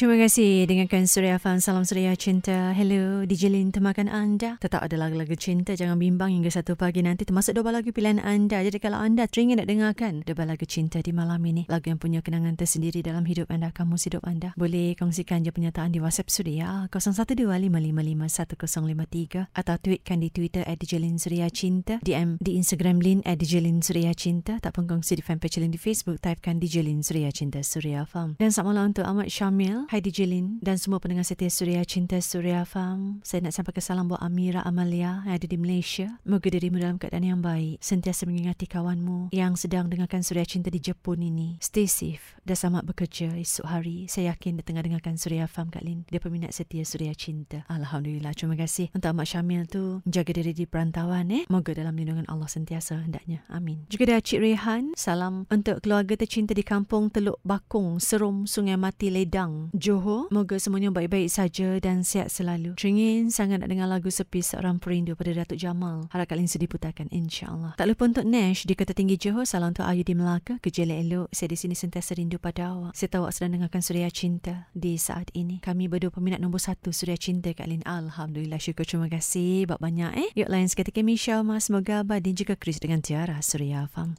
Terima kasih dengarkan Suria Fan Salam Suria Cinta. Hello, DJ Lin temakan anda. Tetap ada lagu-lagu cinta. Jangan bimbang hingga satu pagi nanti termasuk dua lagu pilihan anda. Jadi kalau anda teringin nak dengarkan dua lagu cinta di malam ini, lagu yang punya kenangan tersendiri dalam hidup anda, kamu hidup anda, boleh kongsikan je pernyataan di WhatsApp Suria 0125551053 atau tweetkan di Twitter at DJ Lin Suria Cinta, DM di Instagram Lin at DJ Lin Suria Cinta, tak pun kongsi di fanpage Lin di Facebook, typekan DJ Lin Suria Cinta Suria Farm. Dan selamat malam untuk Ahmad Syamil, Hai DJ Lin dan semua pendengar setia Suria Cinta Suria Farm. Saya nak sampaikan salam buat Amira Amalia yang ada di Malaysia. Moga dirimu dalam keadaan yang baik. Sentiasa mengingati kawanmu yang sedang dengarkan Suria Cinta di Jepun ini. Stay safe dan selamat bekerja esok hari. Saya yakin dia tengah dengarkan Suria Farm Kak Lin. Dia peminat setia Suria Cinta. Alhamdulillah. Terima kasih untuk Ahmad Syamil tu. Jaga diri di perantauan eh. Moga dalam lindungan Allah sentiasa hendaknya. Amin. Juga ada Cik Rehan. Salam untuk keluarga tercinta di kampung Teluk Bakung, Serum, Sungai Mati, Ledang. Johor. Moga semuanya baik-baik saja dan sihat selalu. Teringin sangat nak dengar lagu sepi seorang perindu pada Datuk Jamal. Harap kalian sedih putarkan insyaAllah. Tak lupa untuk Nash di Kota Tinggi Johor. Salam untuk Ayu di Melaka. Kerja elok. Saya di sini sentiasa rindu pada awak. Saya tahu awak sedang dengarkan Suria Cinta di saat ini. Kami berdua peminat nombor satu Suria Cinta Kak Lin. Alhamdulillah syukur terima kasih. Bak banyak eh. Yuk lain sekali Misha Mas. Semoga abadi juga Chris dengan Tiara Suria Farm.